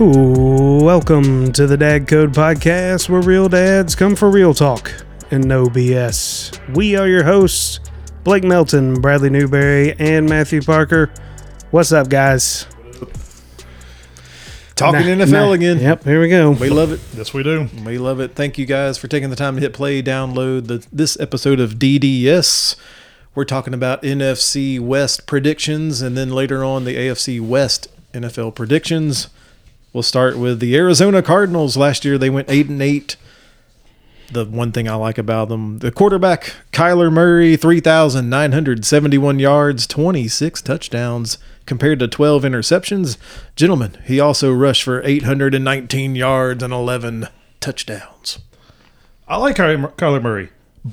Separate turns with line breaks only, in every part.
Welcome to the Dad Code Podcast, where real dads come for real talk and no BS. We are your hosts, Blake Melton, Bradley Newberry, and Matthew Parker. What's up, guys?
Talking
Nah,
NFL
nah.
again.
Yep, here we go.
We love it.
Yes, we do.
We love it. Thank you guys for taking the time to hit play, download the, this episode of DDS. We're talking about NFC West predictions and then later on the AFC West NFL predictions. We'll start with the Arizona Cardinals. Last year they went 8 and 8. The one thing I like about them, the quarterback Kyler Murray, 3,971 yards, 26 touchdowns compared to 12 interceptions. Gentlemen, he also rushed for 819 yards and 11 touchdowns.
I like Kyler Murray,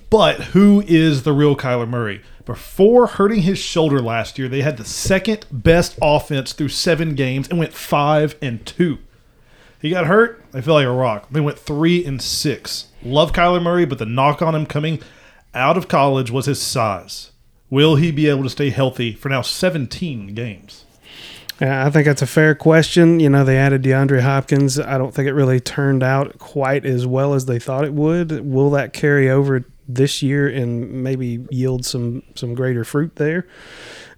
but who is the real Kyler Murray? Before hurting his shoulder last year, they had the second best offense through seven games and went five and two. He got hurt. They feel like a rock. They went three and six. Love Kyler Murray, but the knock on him coming out of college was his size. Will he be able to stay healthy for now 17 games?
Yeah, I think that's a fair question. You know, they added DeAndre Hopkins. I don't think it really turned out quite as well as they thought it would. Will that carry over this year and maybe yield some some greater fruit there?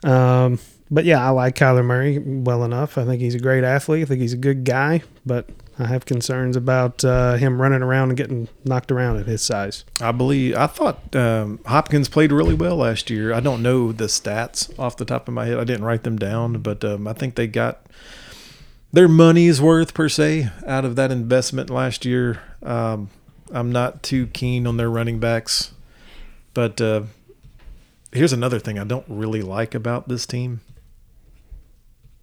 Um, but yeah, I like Kyler Murray well enough. I think he's a great athlete. I think he's a good guy, but I have concerns about uh, him running around and getting knocked around at his size.
I believe I thought um, Hopkins played really well last year. I don't know the stats off the top of my head. I didn't write them down, but um, I think they got their money's worth per se out of that investment last year. Um, I'm not too keen on their running backs, but uh, here's another thing I don't really like about this team.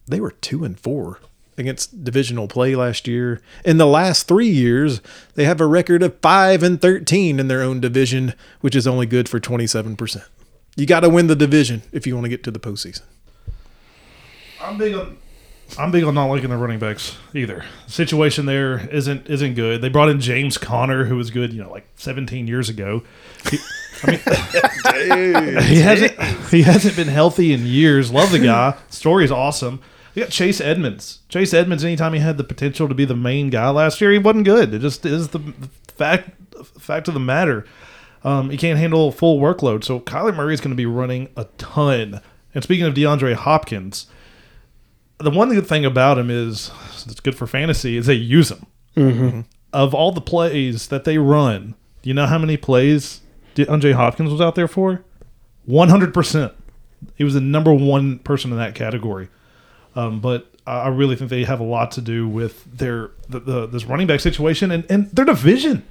They were two and four against divisional play last year. In the last three years, they have a record of five and thirteen in their own division, which is only good for twenty seven percent. You got to win the division if you want to get to the postseason.
I'm big on I'm big on not liking the running backs either. The situation there isn't isn't good. They brought in James Conner, who was good, you know, like 17 years ago. He, I mean, he hasn't he hasn't been healthy in years. Love the guy. Story is awesome. You got Chase Edmonds. Chase Edmonds. Anytime he had the potential to be the main guy last year, he wasn't good. It just is the fact fact of the matter. Um, he can't handle full workload. So Kyler Murray is going to be running a ton. And speaking of DeAndre Hopkins, the one good thing about him is it's good for fantasy is they use him. Mm-hmm. Of all the plays that they run, do you know how many plays DeAndre Hopkins was out there for? One hundred percent. He was the number one person in that category. Um, but I I really think they have a lot to do with their the, the this running back situation and, and their division.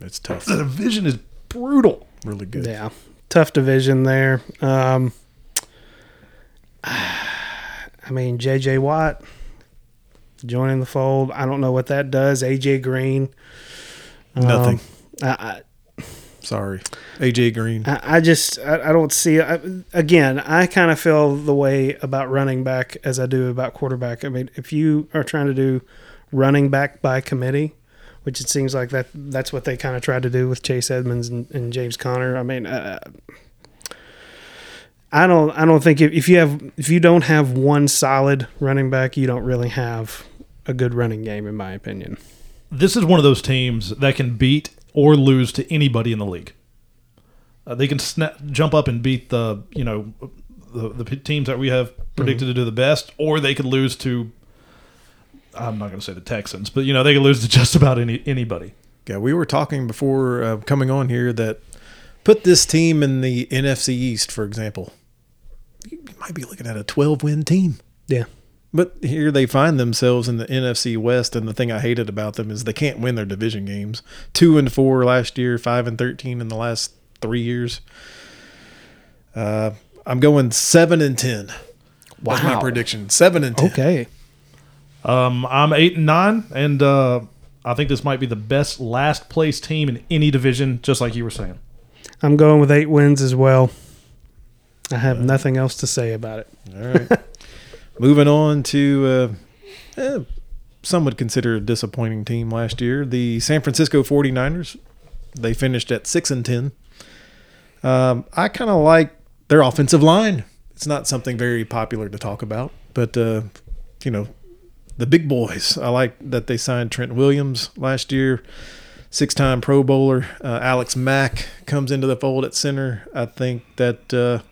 It's tough,
The division is brutal.
really good.
Yeah, tough division there. Um, I mean, J.J. Watt joining the fold. I don't know what that does. A.J. Green. Um,
Nothing.
I,
Sorry, AJ Green.
I, I just I, I don't see. I, again, I kind of feel the way about running back as I do about quarterback. I mean, if you are trying to do running back by committee, which it seems like that that's what they kind of tried to do with Chase Edmonds and, and James Conner. I mean, uh, I don't I don't think if, if you have if you don't have one solid running back, you don't really have a good running game, in my opinion.
this is one of those teams that can beat or lose to anybody in the league. Uh, they can snap, jump up and beat the you know the, the teams that we have predicted to do the best, or they could lose to. I'm not going to say the Texans, but you know they could lose to just about any anybody.
Yeah, we were talking before uh, coming on here that put this team in the NFC East, for example. You might be looking at a 12 win team.
Yeah.
But here they find themselves in the NFC West, and the thing I hated about them is they can't win their division games. Two and four last year, five and thirteen in the last three years. Uh, I'm going seven and ten. That's my prediction. Seven and ten.
Okay.
Um, I'm eight and nine, and uh, I think this might be the best last place team in any division, just like you were saying.
I'm going with eight wins as well. I have nothing else to say about it.
All right. Moving on to uh, eh, some would consider a disappointing team last year. The San Francisco 49ers. They finished at 6 and 10. Um, I kind of like their offensive line. It's not something very popular to talk about, but uh, you know, the big boys. I like that they signed Trent Williams last year, six-time Pro Bowler. Uh, Alex Mack comes into the fold at center. I think that uh,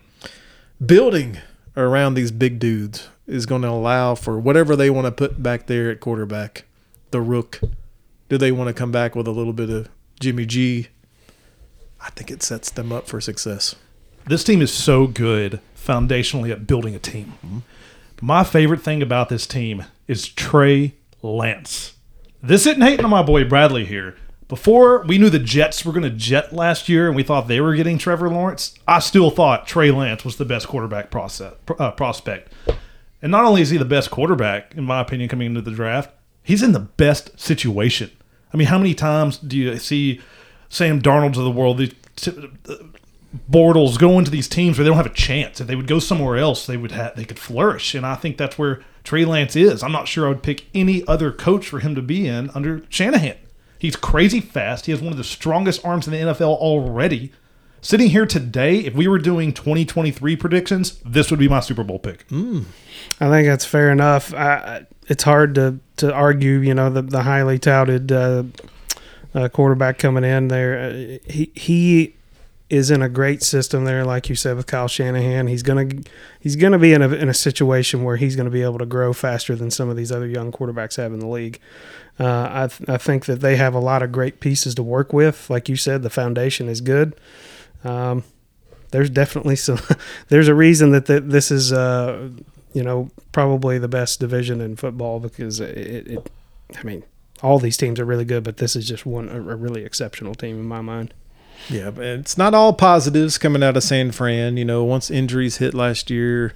building around these big dudes is going to allow for whatever they want to put back there at quarterback. The rook. Do they want to come back with a little bit of Jimmy G? I think it sets them up for success.
This team is so good foundationally at building a team. My favorite thing about this team is Trey Lance. This isn't hating on my boy Bradley here. Before we knew the Jets were going to jet last year and we thought they were getting Trevor Lawrence, I still thought Trey Lance was the best quarterback process, uh, prospect. And not only is he the best quarterback, in my opinion, coming into the draft, he's in the best situation. I mean, how many times do you see Sam Darnold's of the world, the t- uh, Bortles go into these teams where they don't have a chance. If they would go somewhere else, they would they could flourish. And I think that's where Trey Lance is. I'm not sure I would pick any other coach for him to be in under Shanahan. He's crazy fast. He has one of the strongest arms in the NFL already. Sitting here today, if we were doing 2023 predictions, this would be my Super Bowl pick.
I think that's fair enough. It's hard to, to argue, you know, the, the highly touted uh, uh, quarterback coming in there. Uh, he he is in a great system there, like you said with Kyle Shanahan. He's gonna he's gonna be in a in a situation where he's gonna be able to grow faster than some of these other young quarterbacks have in the league. Uh, I th- I think that they have a lot of great pieces to work with. Like you said, the foundation is good. Um, there's definitely some. there's a reason that th- this is, uh, you know, probably the best division in football because it, it. I mean, all these teams are really good, but this is just one a, a really exceptional team in my mind.
Yeah, but it's not all positives coming out of San Fran. You know, once injuries hit last year,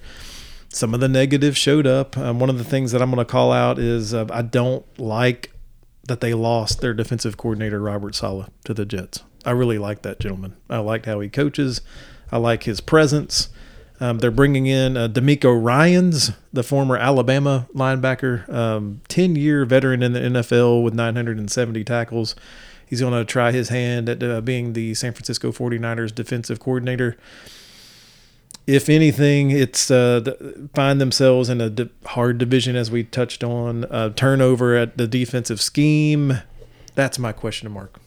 some of the negatives showed up. Um, one of the things that I'm going to call out is uh, I don't like that they lost their defensive coordinator Robert Saleh to the Jets. I really like that gentleman. I liked how he coaches. I like his presence. Um, they're bringing in uh, DeMeco Ryans, the former Alabama linebacker, um, 10 year veteran in the NFL with 970 tackles. He's going to try his hand at uh, being the San Francisco 49ers defensive coordinator. If anything, it's uh, find themselves in a di- hard division, as we touched on. Uh, turnover at the defensive scheme. That's my question to mark.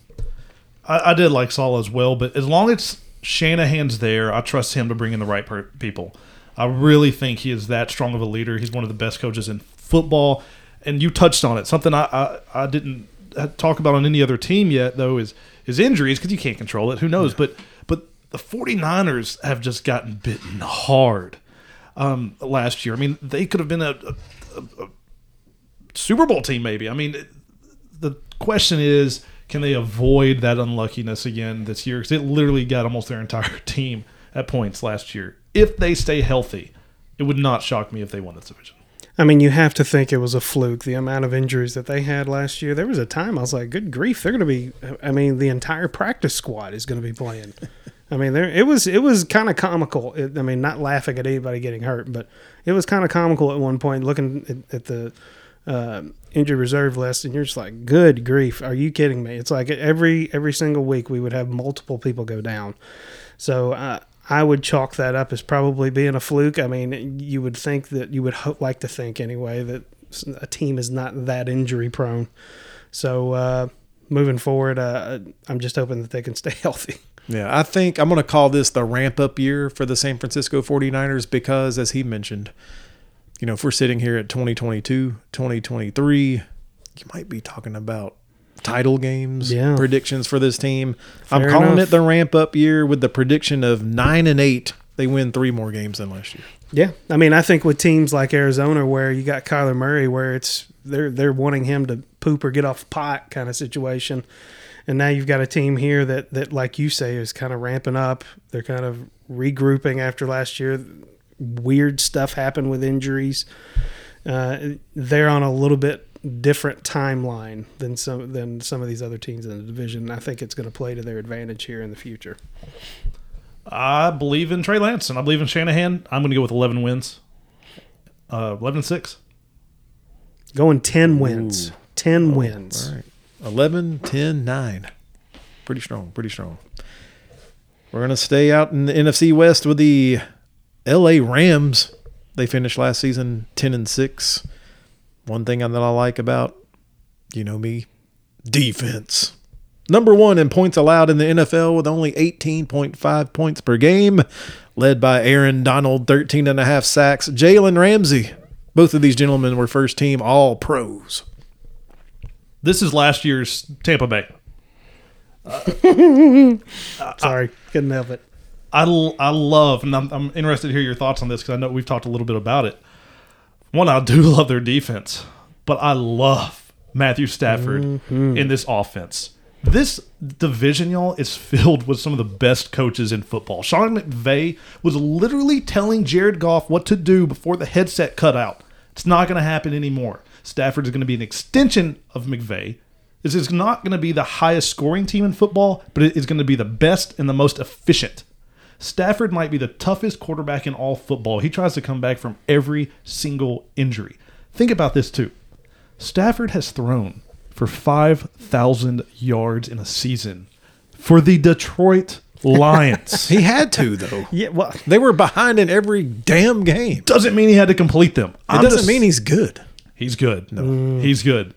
I, I did like Saul as well, but as long as Shanahan's there, I trust him to bring in the right per- people. I really think he is that strong of a leader. He's one of the best coaches in football, and you touched on it. Something I I, I didn't talk about on any other team yet, though, is is injuries because you can't control it. Who knows? But but the 49ers have just gotten bitten hard um, last year. I mean, they could have been a, a, a Super Bowl team, maybe. I mean, the question is, can they avoid that unluckiness again this year? Because it literally got almost their entire team at points last year. If they stay healthy, it would not shock me if they won this division.
I mean, you have to think it was a fluke. The amount of injuries that they had last year. There was a time I was like, "Good grief, they're going to be." I mean, the entire practice squad is going to be playing. I mean, there it was. It was kind of comical. It, I mean, not laughing at anybody getting hurt, but it was kind of comical at one point looking at, at the uh, injured reserve list, and you're just like, "Good grief, are you kidding me?" It's like every every single week we would have multiple people go down. So uh, I would chalk that up as probably being a fluke. I mean, you would think that you would like to think anyway that a team is not that injury prone. So uh, moving forward, uh, I'm just hoping that they can stay healthy.
Yeah, I think I'm going to call this the ramp up year for the San Francisco 49ers because, as he mentioned, you know, if we're sitting here at 2022, 2023, you might be talking about title games,
Yeah.
predictions for this team. I'm calling
enough.
it the ramp up year with the prediction of nine and eight. They win three more games than last year.
Yeah, I mean, I think with teams like Arizona, where you got Kyler Murray, where it's they're they're wanting him to poop or get off pot kind of situation, and now you've got a team here that that, like you say, is kind of ramping up. They're kind of regrouping after last year. Weird stuff happened with injuries. Uh, they're on a little bit different timeline than some than some of these other teams in the division. I think it's going to play to their advantage here in the future.
I believe in Trey Lance and I believe in Shanahan. I'm going to go with 11 wins. Uh, 11 and 6.
Going ten wins, ten oh, wins.
All right. 11, 10, 9. Pretty strong. Pretty strong. We're going to stay out in the NFC West with the LA Rams. They finished last season 10 and 6. one thing that I like about, you know me, defense. Number one in points allowed in the NFL with only 18.5 points per game, led by Aaron Donald, 13 and a half sacks. Jalen Ramsey. Both of these gentlemen were first team all pros.
This is last year's Tampa Bay.
Sorry, couldn't help it.
I, I love, and I'm, I'm interested to hear your thoughts on this because I know we've talked a little bit about it. One, I do love their defense, but I love Matthew Stafford mm-hmm. in this offense. This division, y'all, is filled with some of the best coaches in football. Sean McVay was literally telling Jared Goff what to do before the headset cut out. It's not going to happen anymore. Stafford is going to be an extension of McVay. This is not going to be the highest scoring team in football, but it is going to be the best and the most efficient. Stafford might be the toughest quarterback in all football. He tries to come back from every single injury. Think about this too. Stafford has thrown for 5,000 yards in a season for the Detroit Lions.
He had to, though.
Yeah, well,
They were behind in every damn game.
Doesn't mean he had to complete them. It
doesn't mean he's good.
He's good. No, he's good.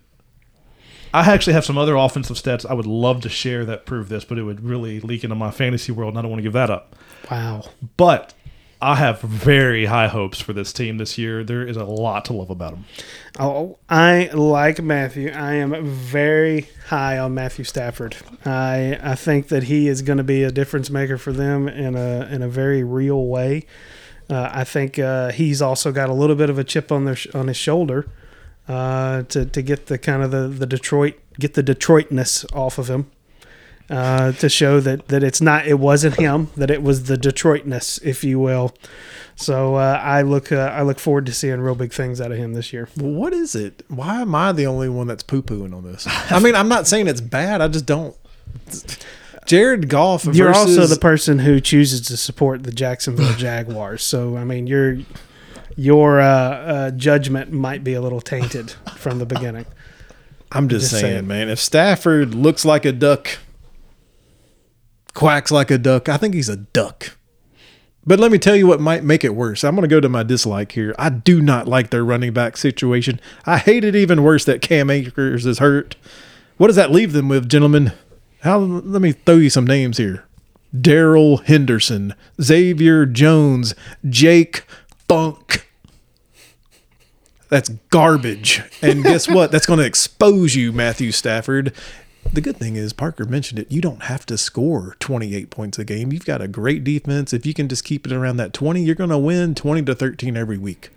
I actually have some other offensive stats I would love to share that prove this, but it would really leak into my fantasy world, and I don't want to give that up.
wow.
But I have very high hopes for this team this year. There is a lot to love about them.
Oh, I like Matthew. I am very high on Matthew Stafford. I I think that he is going to be a difference maker for them in a in a very real way. Uh, I think uh, he's also got a little bit of a chip on their sh- on his shoulder uh, to to get the kind of the, the Detroit get the Detroitness off of him. Uh, to show that, that it's not it wasn't him that it was the Detroitness if you will, so uh, I look uh, I look forward to seeing real big things out of him this year.
Well, what is it? Why am I the only one that's poo pooing on this? I mean, I'm not saying it's bad. I just don't. Jared Goff.
You're also the person who chooses to support the Jacksonville Jaguars. So I mean, your your uh, uh, judgment might be a little tainted from the beginning.
I'm just,
just
saying,
saying.
man. If Stafford looks like a duck, quacks like a duck, I think he's a duck. But let me tell you what might make it worse. I'm going to go to my dislike here. I do not like their running back situation. I hate it even worse that Cam Akers is hurt. What does that leave them with, gentlemen? How? Let me throw you some names here: Darrell Henderson, Xavier Jones, Jake Funk. That's garbage. And guess what? That's going to expose you, Matthew Stafford. The good thing is, Parker mentioned it, you don't have to score 28 points a game. You've got a great defense. If you can just keep it around that 20, you're going to win 20 to 13 every week.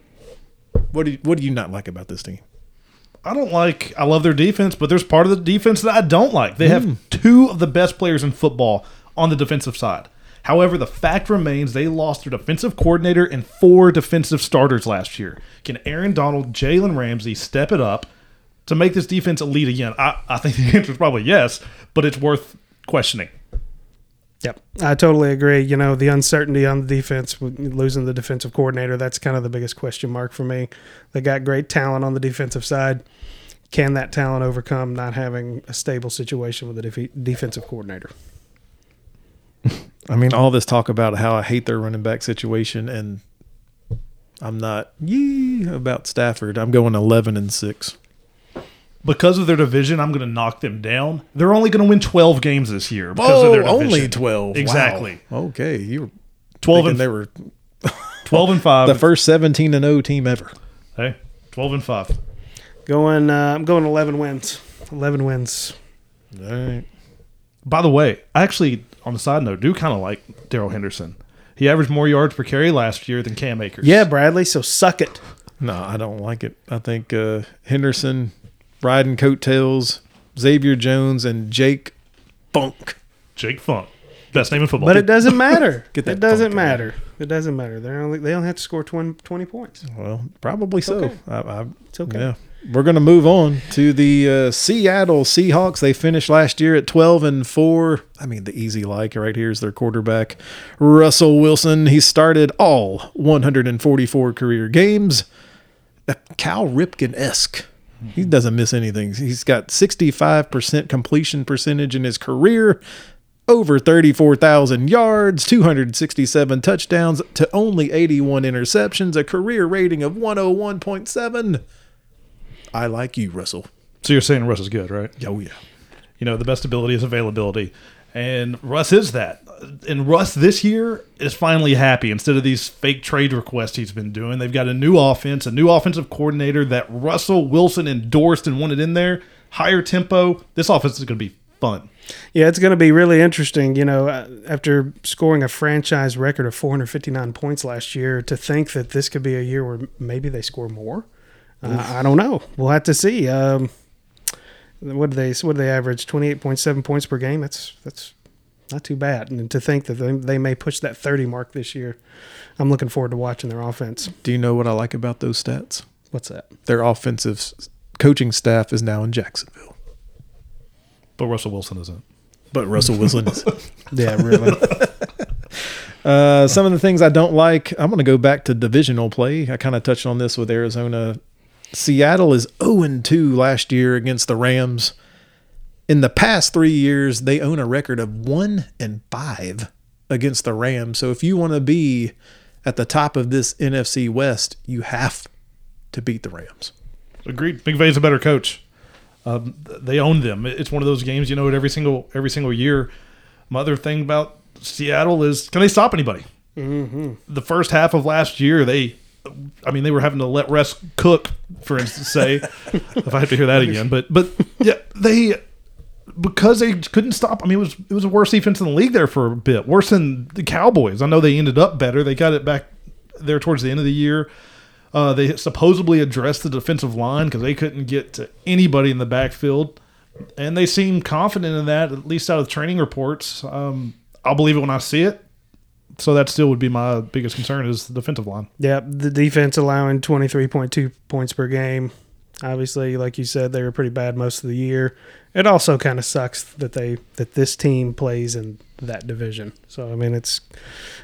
What do you, what do you not like about this team?
I don't like. I love their defense, but there's part of the defense that I don't like. They have hmm. two of the best players in football on the defensive side. However, the fact remains they lost their defensive coordinator and four defensive starters last year. Can Aaron Donald, Jalen Ramsey step it up to make this defense elite again? I, I think the answer is probably yes, but it's worth questioning.
Yep, I totally agree. You know, the uncertainty on the defense, losing the defensive coordinator, that's kind of the biggest question mark for me. They got great talent on the defensive side. Can that talent overcome not having a stable situation with the defe- defensive coordinator?
I mean, all this talk about how I hate their running back situation, and I'm not yee about Stafford. I'm going 11 and 6.
Because of their division, I'm going to knock them down. They're only going to win 12 games this year because of their division.
Oh, only 12.
Exactly.
Wow. Okay. You were
12 and
they were
12 and 5.
the first 17 and 0 team ever.
hey, 12 and 5.
Going, uh, I'm going 11 wins. 11 wins.
All right.
By the way, I actually, on the side note, do kind of like Darrell Henderson. He averaged more yards per carry last year than Cam Akers.
Yeah, Bradley. So suck it.
No, I don't like it. I think uh, Henderson riding coattails, Xavier Jones, and Jake Funk.
Jake Funk, best name in football.
But it doesn't matter.
Get that
it doesn't
funk in
matter. It doesn't matter. They're only they only have to score 20, 20 points.
Well, probably so.
okay.
I, I,
It's okay.
Yeah. We're going to move on to the uh, Seattle Seahawks. They finished last year at 12 and 4. I mean, the easy like right here is their quarterback, Russell Wilson. He started all 144 career games. Cal Ripken esque. He doesn't miss anything. He's got 65% completion percentage in his career, over 34,000 yards, 267 touchdowns to only 81 interceptions, a career rating of 101.7. I like you, Russell.
So you're saying Russ is good, right?
Oh yeah.
You know, the best ability is availability. And Russ is that. And Russ this year is finally happy instead of these fake trade requests he's been doing. They've got a new offense, a new offensive coordinator that Russell Wilson endorsed and wanted in there. Higher tempo. This offense is going to be fun.
Yeah, it's going to be really interesting. You know, uh, after scoring a franchise record of 459 points last year, to think that this could be a year where maybe they score more. Uh, I don't know. We'll have to see. Um, what do they? What do they average? 28.7 points per game. That's that's not too bad. And to think that they, they may push that 30 mark this year, I'm looking forward to watching their offense.
Do you know what I like about those stats?
What's that?
Their offensive coaching staff is now in Jacksonville,
But Russell Wilson isn't.
but Russell Wilson is.
Yeah, really.
Uh, some of the things I don't like, I'm going to go back to divisional play. I kind of touched on this with Arizona. Seattle is 0 2 last year against the Rams. In the past three years, they own a record of 1 and 5 against the Rams. So if you want to be at the top of this NFC West, you have to beat the Rams.
Agreed. McVay's a better coach. Um, they own them. It's one of those games you know it every single every single year. My other thing about Seattle is can they stop anybody? Mm-hmm. The first half of last year, they, I mean, they were having to let Russ cook, for instance. Say, if I have to hear that again, but but yeah, they because they couldn't stop. I mean, it was it was the worst defense in the league there for a bit, worse than the Cowboys. I know they ended up better. They got it back there towards the end of the year. Uh, they supposedly addressed the defensive line because they couldn't get to anybody in the backfield, and they seem confident in that. At least out of training reports, um, I'll believe it when I see it. So that still would be my biggest concern is the defensive line.
Yeah, the defense allowing 23.2 points per game. Obviously, like you said, they were pretty bad most of the year. It also kind of sucks that they that this team plays in that division. So I mean, it's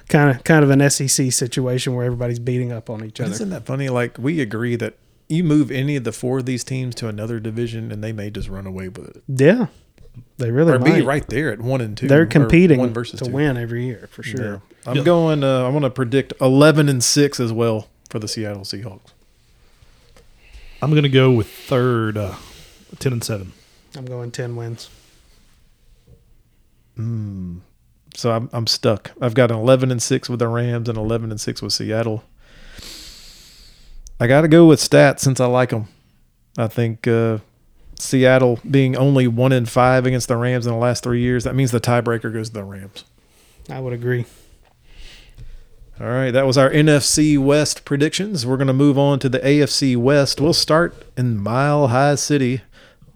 kind of kind of an SEC situation where everybody's beating up on each other.
Isn't that funny? Like, we agree that you move any of the four of these teams to another division and they may just run away with it.
Yeah, they really
Or
might.
be right there at one and two.
They're competing
one versus
to
two.
win every year for sure.
Yeah. I'm
Yeah.
going. Uh, I want to predict 11 and six as well for the Seattle Seahawks.
I'm going to go with third, uh, ten and seven.
I'm going 10 wins.
So I'm I'm stuck. I've got an 11 and six with the Rams and 11 and six with Seattle. I got to go with stats since I like them. I think uh, Seattle being only one in five against the Rams in the last three years, that means the tiebreaker goes to the Rams.
I would agree.
All right, that was our NFC West predictions. We're going to move on to the AFC West. We'll start in Mile High City.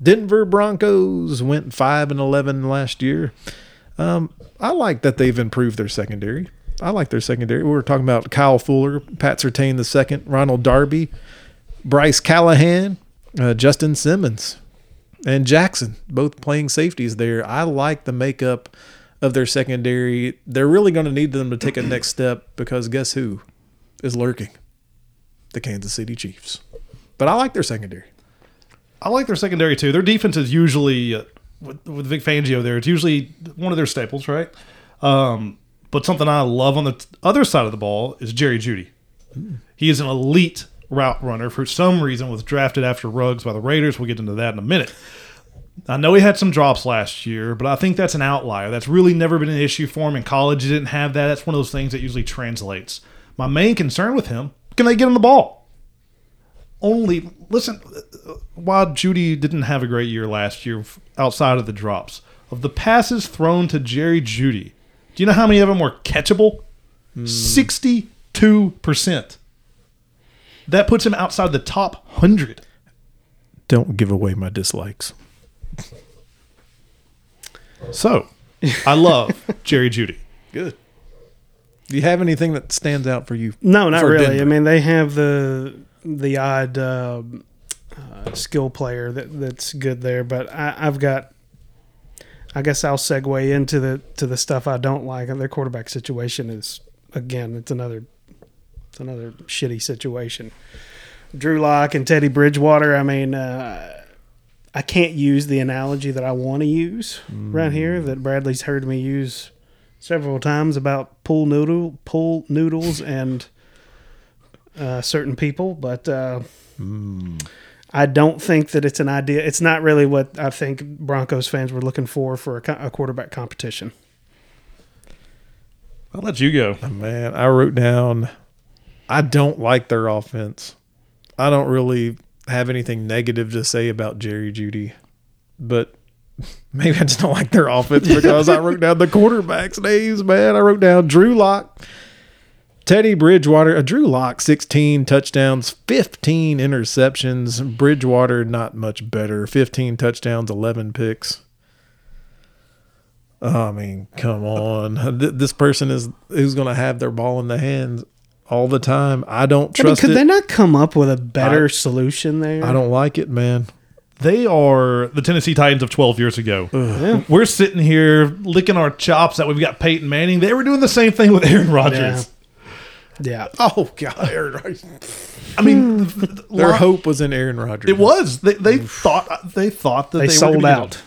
Denver Broncos went 5 and 11 last year. Um, I like that they've improved their secondary. I like their secondary. We were talking about Kyle Fuller, Pat Surtain the second, Ronald Darby, Bryce Callahan, uh, Justin Simmons, and Jackson, both playing safeties there. I like the makeup of their secondary. They're really going to need them to take a next step because guess who is lurking? The Kansas City Chiefs. But I like their secondary.
I like their secondary too. Their defense is usually uh, with, with Vic Fangio there. It's usually one of their staples, right? Um, but something I love on the t- other side of the ball is Jerry Jeudy. He is an elite route runner. For some reason, was drafted after Ruggs by the Raiders. We'll get into that in a minute. I know he had some drops last year, but I think that's an outlier. That's really never been an issue for him in college. He didn't have that. That's one of those things that usually translates. My main concern with him: can they get him the ball? only listen while Jeudy didn't have a great year last year outside of the drops of the passes thrown to Jerry Jeudy do you know how many of them were catchable hmm. 62% that puts him outside the top 100
Don't give away my dislikes.
so I love Jerry Jeudy
Good. Do you have anything that stands out for you?
No, not really.
Denver.
I mean, they have the the odd uh, uh, skill player that that's good there, but I, I've got. I guess I'll segue into the to the stuff I don't like. And their quarterback situation is again, it's another it's another shitty situation. Drew Lock and Teddy Bridgewater. I mean, uh, I can't use the analogy that I want to use right here that Bradley's heard me use several times about pool noodle pool noodles and uh, certain people, but uh, I don't think that it's an idea. It's not really what I think Broncos fans were looking for for a, co- a quarterback competition.
I'll let you go.
Man, I wrote down I don't like their offense. I don't really have anything negative to say about Jerry Jeudy, but maybe I just don't like their offense because I wrote down the quarterbacks' names, man. I wrote down Drew Lock, Teddy Bridgewater, uh, Drew Lock, 16 touchdowns, 15 interceptions. Bridgewater, not much better, 15 touchdowns, 11 picks. I mean, come on. This person is who's going to have their ball in the hands all the time. I don't
I mean, could
it.
they not come up with a better
I-
solution there?
I don't like it, man.
They are the Tennessee Titans of 12 years ago.
Yeah.
We're sitting here licking our chops that we've got Peyton Manning. They were doing the same thing with Aaron Rodgers.
Yeah.
Oh God, Aaron Rodgers.
I mean, th- th-
Their
lot-
hope was in Aaron Rodgers.
It was. They, they thought they thought that
They,
they,
sold
were
out.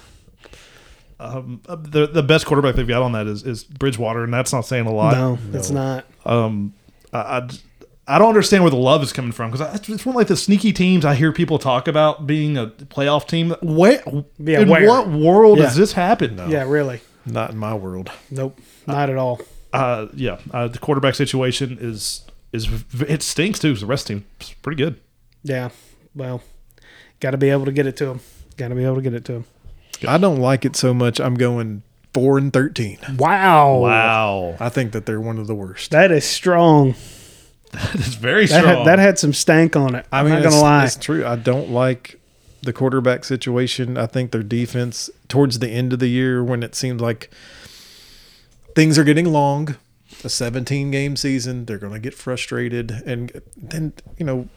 Um, the the best quarterback they've got on that is, is Bridgewater, and that's not saying a lot.
No, it's not.
Um, I, I, I don't understand where the love is coming from because it's one of like the sneaky teams I hear people talk about being a playoff team. Where,
Yeah,
in
where?
what world
Yeah.
does this happen? Now?
Yeah, really.
not in my world.
Nope. Not at all.
uh, yeah. Uh, the quarterback situation is is it stinks too. the rest team is pretty good.
Yeah. Well, got to be able to get it to him. Got to be able to get it to him.
I don't like it so much. I'm going four and thirteen.
Wow.
Wow,
I think that they're one of the worst.
That is strong.
that is very
That
strong.
had, that had some stank on it. I'm not gonna lie.
it's true. I don't like the quarterback situation. I think their defense towards the end of the year when it seems like things are getting long, a 17 game season, they're going to get frustrated and then, you know,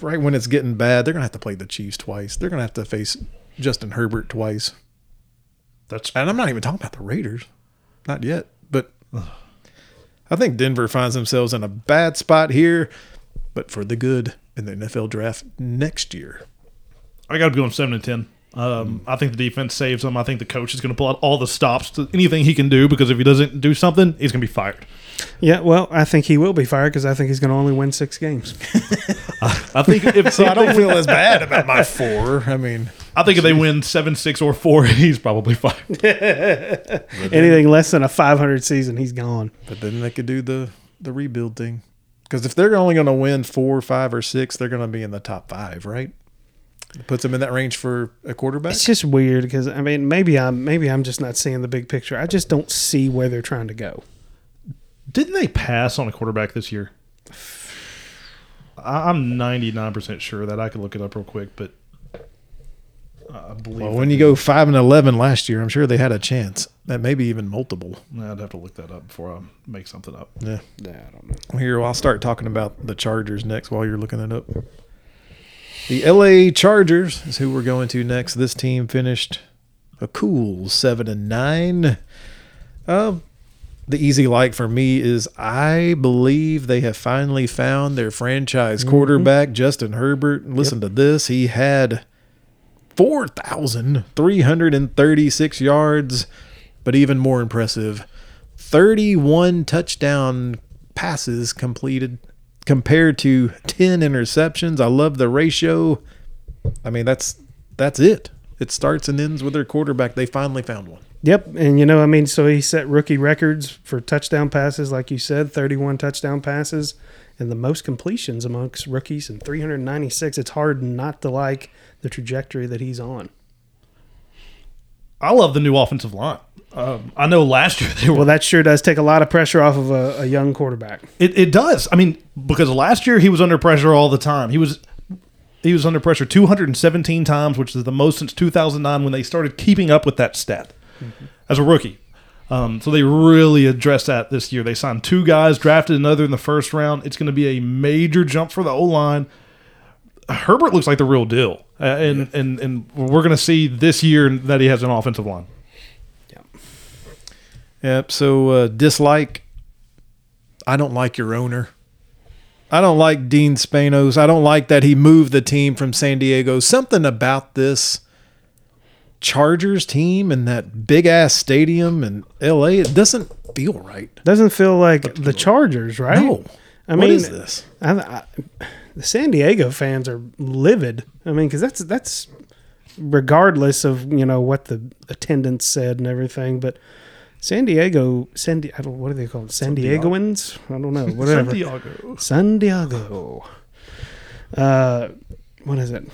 right when it's getting bad, they're going to have to play the Chiefs twice. They're going to have to face Justin Herbert twice.
That's
And I'm not even talking about the Raiders. Not yet, but I think Denver finds themselves in a bad spot here, but for the good in the NFL draft next year.
I got to go on seven and ten. Um, I think the defense saves him. I think the coach is going to pull out all the stops to anything he can do because if he doesn't do something, he's going to be fired.
Yeah, well, I think he will be fired because I think he's going to only win six games.
I think if
So I don't feel as bad about my four. I mean,
I think if they win seven, six, or four, he's probably fired.
Anything less than a 500 season, he's gone.
but then they could do the the rebuild thing. Because if they're only going to win four, five, or six, they're going to be in the top five, right? It puts them in that range for a quarterback.
It's just weird because I mean, maybe I'm maybe I'm just not seeing the big picture. I just don't see where they're trying to go.
Didn't they pass on a quarterback this year? I- I'm 99% sure that I could look it up real quick, but I believe.
Well, when you go five and eleven last year, I'm sure they had a chance. That maybe even multiple.
I'd have to look that up before I make something up.
Yeah.
Yeah, I don't know.
Here, I'll start talking about the Chargers next while you're looking it up. The LA Chargers is who we're going to next. This team finished a cool seven and nine. Um, the easy like for me is I believe they have finally found their franchise quarterback, Justin Herbert. Listen to this. He had 4,336 yards, but even more impressive, 31 touchdown passes completed compared to 10 interceptions. I love the ratio. I mean, that's that's it. It starts and ends with their quarterback. They finally found one.
Yep, and you know, I mean, so he set rookie records for touchdown passes, like you said, 31 touchdown passes, and the most completions amongst rookies, and 396. It's hard not to like the trajectory that he's on.
I love the new offensive line. Um, I know last year they were.
Well, that sure does take a lot of pressure off of a, a young quarterback.
It, it does. I mean, because last year he was under pressure all the time. He was he was under pressure 217 times, which is the most since 2009 when they started keeping up with that stat as a rookie. Um, so they really addressed that this year. They signed two guys, drafted another in the first round. It's going to be a major jump for the O line. Herbert looks like the real deal, uh, and, and and we're going to see this year that he has an offensive line.
Yep. So uh, dislike. I don't like your owner. I don't like Dean Spanos. I don't like that he moved the team from San Diego. Something about this Chargers team and that big ass stadium in L.A. It doesn't feel right.
Doesn't feel like the Chargers, right?
No.
I
What
mean,
is this?
I, I, the San Diego fans are livid. I mean, because that's that's regardless of you know what the attendance said and everything, but San Diego, San Di- I don't what are they called? San Diegoans? I don't know. Whatever.
Santiago.
San Diego. Uh, what is it?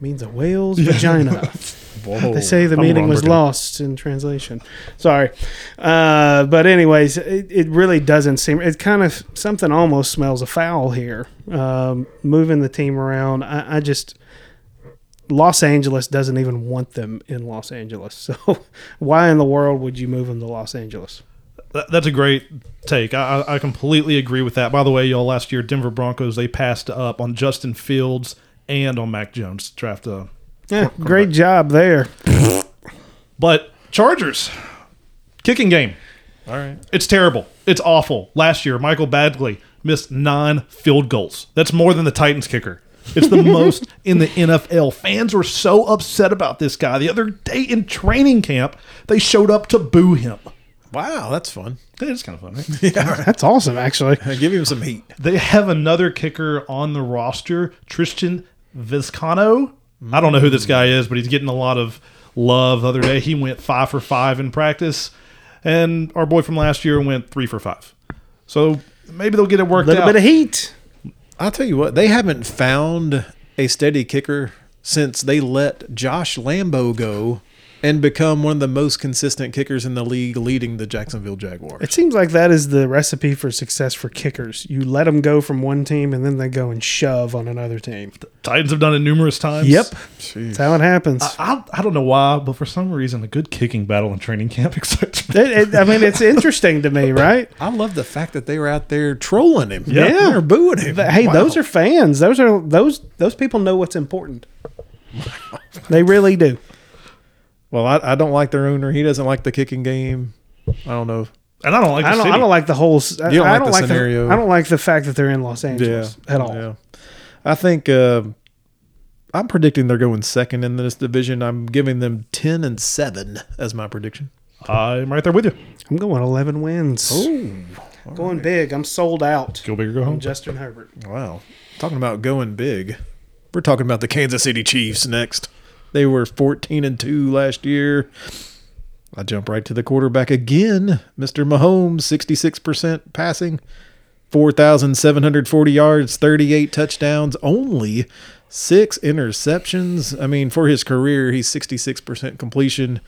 Means a whale's vagina.
Whoa.
They say the
I'm
meaning was
Robert.
lost in translation. Sorry, uh, but anyways, it, it really doesn't seem. It kind of something almost smells a foul here. Um, moving the team around, I, I just Los Angeles doesn't even want them in Los Angeles. So why in the world would you move them to Los Angeles?
That, that's a great take. I, I I completely agree with that. By the way, y'all, last year Denver Broncos they passed up on Justin Fields and on Mac Jones to draft a.
Yeah, great job there.
But Chargers kicking game.
All right.
It's terrible. It's awful. Last year, Michael Badgley missed nine field goals. That's more than the Titans kicker. It's the most in the NFL. Fans were so upset about this guy. The other day in training camp, they showed up to boo him.
Wow, that's fun.
It's kind of fun, right?
That's awesome, actually.
Give him some heat.
They have another kicker on the roster, Tristan Vizcaino. I don't know who this guy is, but he's getting a lot of love. The other day, he went five for five in practice, and our boy from last year went three for five. So maybe they'll get it worked.
A
worked
little bit of heat.
I'll tell you what, they haven't found a steady kicker since they let Josh Lambo go and become one of the most consistent kickers in the league, leading the Jacksonville Jaguars.
It seems like that is the recipe for success for kickers. You let them go from one team, and then they go and shove on another team.
The Titans have done it numerous times.
Yep,
Jeez.
that's how it happens.
I, I don't know why, but for some reason, a good kicking battle in training camp excites me.
It- it- I mean, it's interesting to me, right?
I love the fact that they were out there trolling him.
Yeah.
They were booing him.
But, hey,
Wow.
those are fans. Those are those those people know what's important. They really do.
Well, I, I don't like their owner. He doesn't like the kicking game. I don't know.
And I don't like the
I don't.
city.
I don't like the whole. s- I
don't
I
like
don't
the
like
scenario.
I don't like the fact that they're in Los Angeles at all.
Yeah. I think uh, I'm predicting they're going second in this division. I'm giving them 10 and 7 as my prediction.
I'm right there with you.
I'm going 11 wins. Oh, going big. I'm sold out.
Go big or go
on
home.
Justin Herbert.
Wow. Talking about going big. We're talking about the Kansas City Chiefs next. They were 14 and 2 last year. I jump right to the quarterback again. Mr. Mahomes, 66% passing, 4,740 yards, 38 touchdowns, only six interceptions. I mean, for his career, he's 66% completion,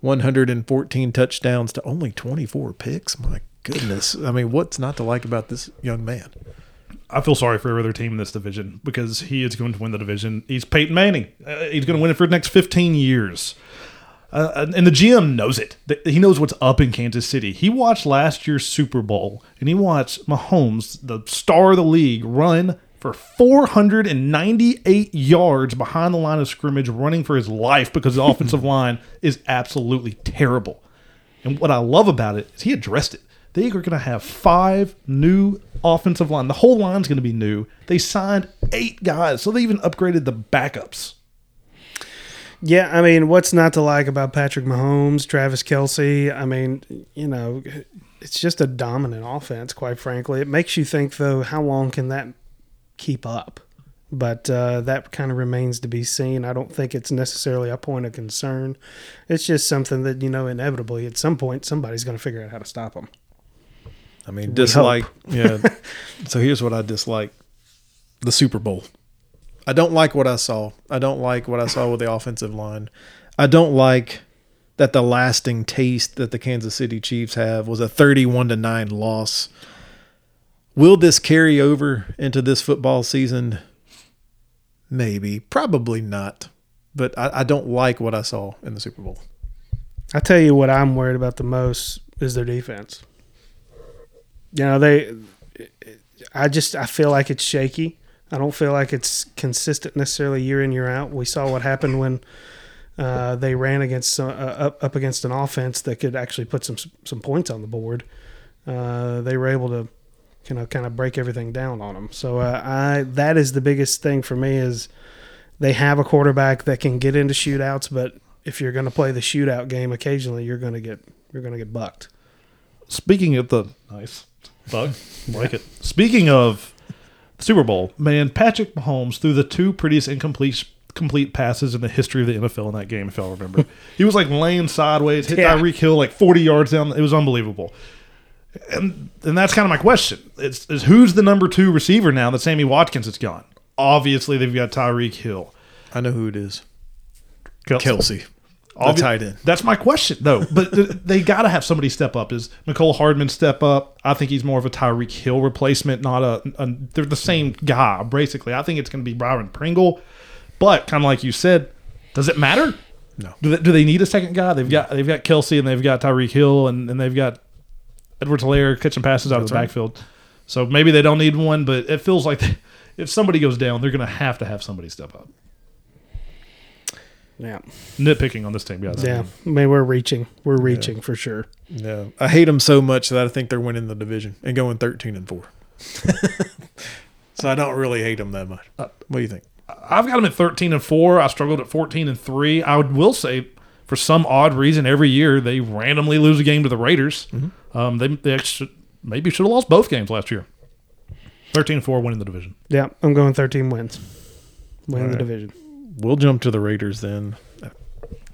114 touchdowns to only 24 picks. My goodness. I mean, what's not to like about this young man?
I feel sorry for every other team in this division because he is going to win the division. He's Peyton Manning. Uh, he's going to win it for the next 15 years. Uh, and the GM knows it. He knows what's up in Kansas City. He watched last year's Super Bowl and he watched Mahomes, the star of the league, run for 498 yards behind the line of scrimmage, running for his life because the offensive line is absolutely terrible. And what I love about it is he addressed it. They are going to have five new offensive line. The whole line's going to be new. They signed eight guys, so they even upgraded the backups.
Yeah, I mean, what's not to like about Patrick Mahomes, Travis Kelce? I mean, you know, it's just a dominant offense, quite frankly. It makes you think, though, how long can that keep up? But uh, that kind of remains to be seen. I don't think it's necessarily a point of concern. It's just something that, you know, inevitably at some point somebody's going to figure out how to stop them.
I mean,
We
dislike. Yeah. so here's what I dislike: the Super Bowl. I don't like what I saw. I don't like what I saw with the offensive line. I don't like that the lasting taste that the Kansas City Chiefs have was a 31 to 9 loss. Will this carry over into this football season? Maybe. Probably not. But I, I don't like what I saw in the Super Bowl.
I tell you what I'm worried about the most is their defense. You know, they I just I feel like it's shaky. I don't feel like it's consistent necessarily year in year out. We saw what happened when uh, they ran against uh, up up against an offense that could actually put some some points on the board. Uh, they were able to kind of kind of break everything down on them. So uh, I that is the biggest thing for me is they have a quarterback that can get into shootouts, but if you're going to play the shootout game occasionally, you're going to get you're going to get bucked.
Speaking of the nice bug, like it. Speaking of Super Bowl, man, Patrick Mahomes threw the two prettiest incomplete complete passes in the history of the NFL in that game, if y'all remember. he was like laying sideways, hit
Yeah.
Tyreek Hill like 40 yards down. It was unbelievable. And and that's kind of my question. It's, is who's the number two receiver now that Sammy Watkins is gone? Obviously, they've got Tyreek Hill.
I know who it is.
Kelce.
Kelce. The
Obvi-
tight end.
That's my question, though. But th- they got to have somebody step up. Is Mecole Hardman step up? I think he's more of a Tyreek Hill replacement, not a, a. They're the same guy, basically. I think it's going to be Byron Pringle. But kind of like you said, does it matter?
No.
Do they, do they need a second guy? They've got they've got Kelce and they've got Tyreek Hill and, and they've got Edward Helaire catching passes out of the
right.
backfield. So maybe they don't need one, but it feels like if somebody goes down, they're going to have to have somebody step up.
Yeah.
Nitpicking on this team, guys.
Yeah. I mean, we're reaching. We're reaching for sure.
Yeah. I hate them so much that I think they're winning the division and going thirteen and four. so I don't really hate them that much. what do you think?
I've got them at 13 and 4. I struggled at 14 and 3. I would, will say, for some odd reason, every year they randomly lose a game to the Raiders. Um, they they actually, maybe should have lost both games last year. 13 and 4, winning the division.
Yeah. I'm going 13 wins. Winning the division.
We'll jump to the Raiders then.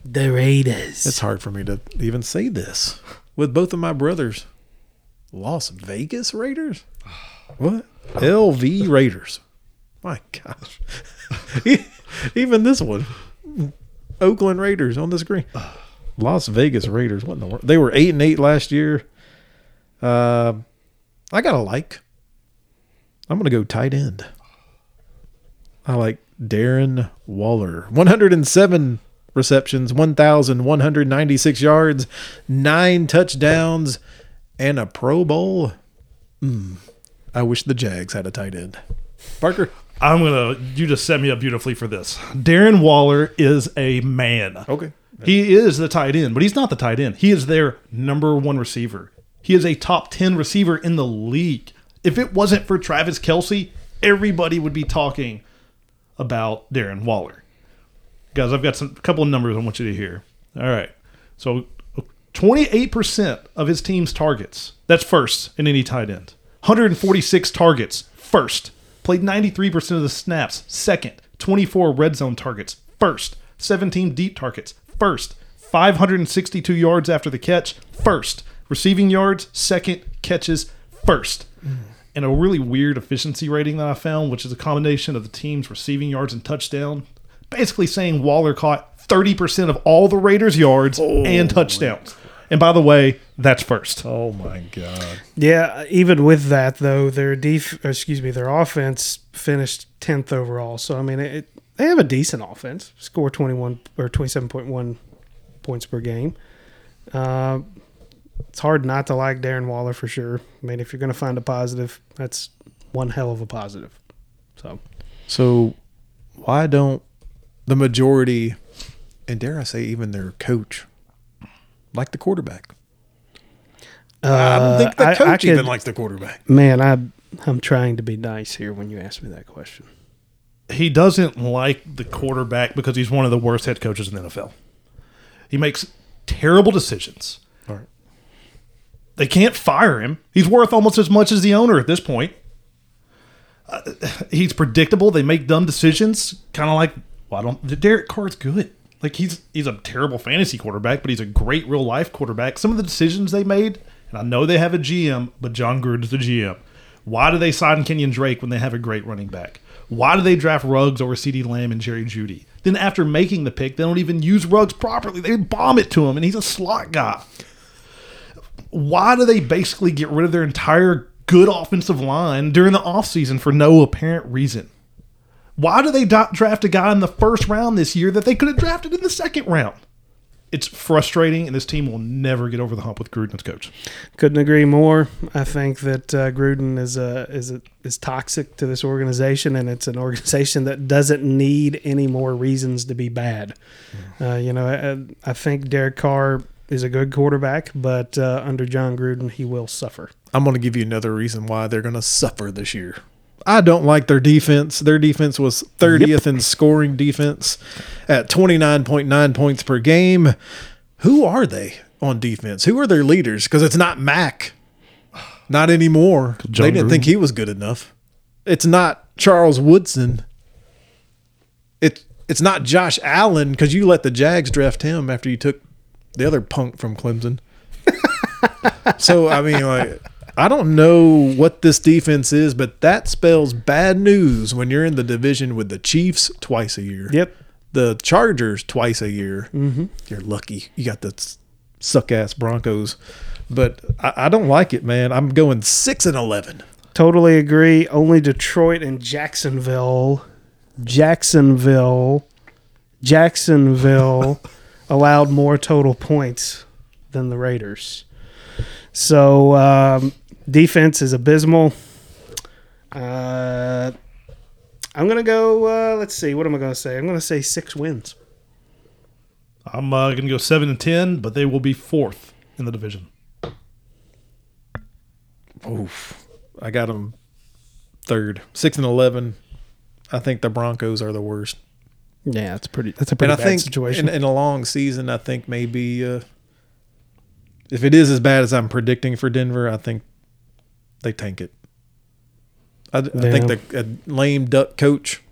The Raiders.
It's hard for me to even say this with both of my brothers. Las Vegas Raiders? What? LV Raiders. My gosh. even this one. Oakland Raiders on the screen. Las Vegas Raiders. What in the world? They were 8 and 8 last year. Uh, I got to like. I'm going to go tight end. I like Darren Waller. 107 receptions, 1,196 yards, nine touchdowns, and a Pro Bowl. Mm, I wish the Jags had a tight end. Parker.
I'm going to, you just set me up beautifully for this. Darren Waller is a man.
Okay.
He is the tight end, but he's not the tight end. He is their number one receiver. He is a top 10 receiver in the league. If it wasn't for Travis Kelce, everybody would be talking about Darren Waller. Guys, I've got some a couple of numbers I want you to hear. All right. So 28% of his team's targets. That's first in any tight end. 146 targets, first. Played 93% of the snaps, second. 24 red zone targets, first. 17 deep targets, first. 562 yards after the catch, first. Receiving yards, second. Catches, first. And a really weird efficiency rating that I found, which is a combination of the team's receiving yards and touchdown. Basically saying Waller caught 30% of all the Raiders' yards and touchdowns. And by the way, that's first.
Oh my God.
Yeah, even with that though, their def excuse me, their offense finished tenth overall. So I mean, it, they have a decent offense. Score twenty one or twenty seven point one points per game. Uh, it's hard not to like Darren Waller for sure. I mean, if you're going to find a positive, that's one hell of a positive. So
So why don't the majority, and dare I say even their coach, like the quarterback? I don't think the
Uh, I- I
coach even
could-
likes the quarterback.
man, I I'm trying to be nice here when you ask me that question.
He doesn't like the quarterback because he's one of the worst head coaches in the NFL. He makes terrible decisions. They can't fire him. He's worth almost as much as the owner at this point. Uh, he's predictable. They make dumb decisions, kind of like I don't. Derek Carr's good. Like he's he's a terrible fantasy quarterback, but he's a great real life quarterback. Some of the decisions they made, and I know they have a GM, but Jon Gruden's the GM. Why do they sign Kenyan Drake when they have a great running back? Why do they draft Ruggs over CeeDee Lamb and Jerry Jeudy? Then after making the pick, they don't even use Ruggs properly. They bomb it to him, and he's a slot guy why do they basically get rid of their entire good offensive line during the offseason for no apparent reason? Why do they draft a guy in the first round this year that they could have drafted in the second round? It's frustrating, and this team will never get over the hump with Gruden as coach.
Couldn't agree more. I think that uh, Gruden is uh, is is toxic to this organization, and it's an organization that doesn't need any more reasons to be bad. Uh, you know, I, I think Derek Carr is a good quarterback, but uh, under Jon Gruden, he will suffer.
I'm going to give you another reason why they're going to suffer this year. I don't like their defense. Their defense was 30th in scoring defense at 29.9 points per game. Who are they on defense? Who are their leaders? Because it's not Mack. Not anymore.
Jon
they didn't
Gruden.
think he was good enough. it's not Charles Woodson. It's it's not Josh Allen because you let the Jags draft him after you took the other punk from Clemson. so I mean, like, I don't know what this defense is, but that spells bad news when you're in the division with the Chiefs twice a year.
Yep.
The Chargers twice a year. Mm-hmm. You're lucky. You got the suck ass Broncos, but I, I don't like it, man. I'm going six and eleven.
Totally agree. Only Detroit and Jacksonville, Jacksonville, Jacksonville allowed more total points than the Raiders. So um, defense is abysmal. Uh, I'm gonna go. Uh, let's see. What am I gonna say? I'm gonna say six wins.
I'm uh, going to go seven and ten, but they will be fourth in the division.
Oof. I got them third, six and eleven. I think the Broncos are the worst.
Yeah, that's pretty. That's a pretty
and I
bad
think
situation.
In, in a long season, I think maybe uh, if it is as bad as I'm predicting for Denver, I think they tank it. I, I think
Yeah.
the a lame duck coach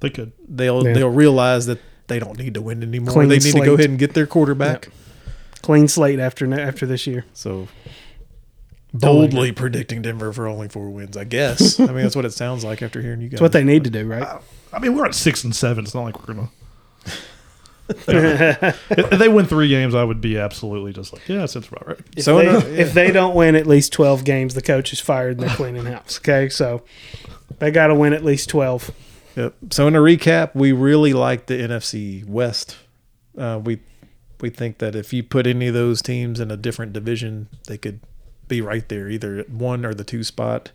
They could.
they'll
Yeah.
they'll realize that they don't need to win anymore.
Clean
they need to go ahead and get their quarterback.
Clean slate after after this year.
So
Totally
boldly predicting Denver for only four wins, I guess. I mean, that's what it sounds like after hearing you guys.
That's what they need to do, right?
I mean, we're at six and seven. It's not like we're gonna. if they win three games, I would be absolutely just like, yeah, that's about right.
If,
So
they,
no-
if they don't win at least 12 games, the coach is fired and they're cleaning house. Okay, so they got to win at least 12.
Yep. So in a recap, we really like the NFC West. Uh, we we think that if you put any of those teams in a different division, they could be right there, either at one or the two spot.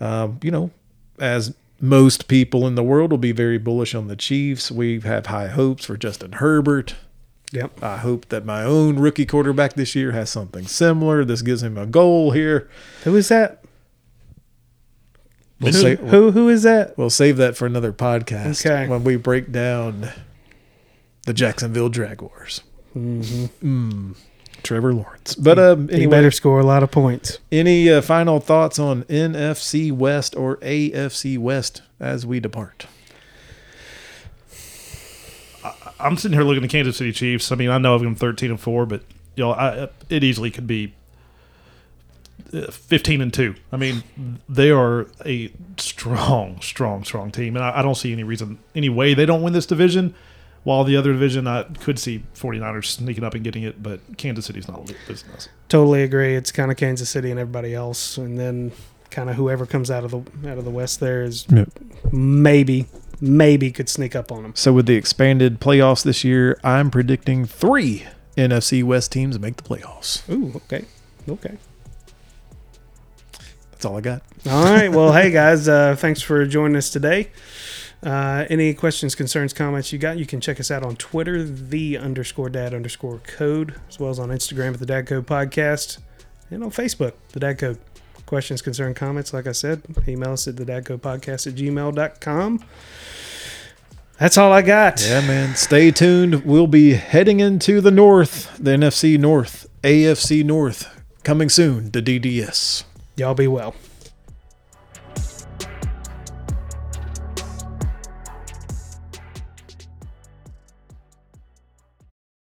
Um, you know, as most people in the world will be very bullish on the Chiefs. We have high hopes for Justin Herbert.
Yep.
I hope that my own rookie quarterback this year has something similar. This gives him a goal here.
Who is that?
We'll,
Who,
say,
who who is that?
we'll save that for another podcast
Okay.
when we break down the Jacksonville Jaguars. Mm, Trevor Lawrence. But um,
He better score a lot of points.
any uh, final thoughts on NFC West or AFC West as we depart?
I'm sitting here looking at Kansas City Chiefs. I mean, I know I've them 13 and four, but you know, I, it easily could be uh, 15 and two. I mean, they are a strong, strong, strong team, and I, I don't see any reason, any way they don't win this division. While the other division, I could see 49ers sneaking up and getting it, but Kansas City's not a business.
Totally agree. It's kind of Kansas City and everybody else, and then kind of whoever comes out of the out of the West there is
Yep.
maybe maybe could sneak up on them.
So with the expanded playoffs this year, I'm predicting three NFC West teams make the playoffs.
Ooh, okay, okay.
That's all I got.
All right. Well, hey guys, uh, thanks for joining us today. Uh, any questions, concerns, comments you got, you can check us out on Twitter, the underscore dad underscore code, as well as on Instagram at the Dad Code Podcast, and on Facebook, the Dad Code. Questions, concern, comments, like I said, email us at the Dad Code Podcast at gmail.com. That's all I got.
Yeah, man. Stay tuned. We'll be heading into the North, the NFC North, AFC North, coming soon the DDS.
Y'all be well.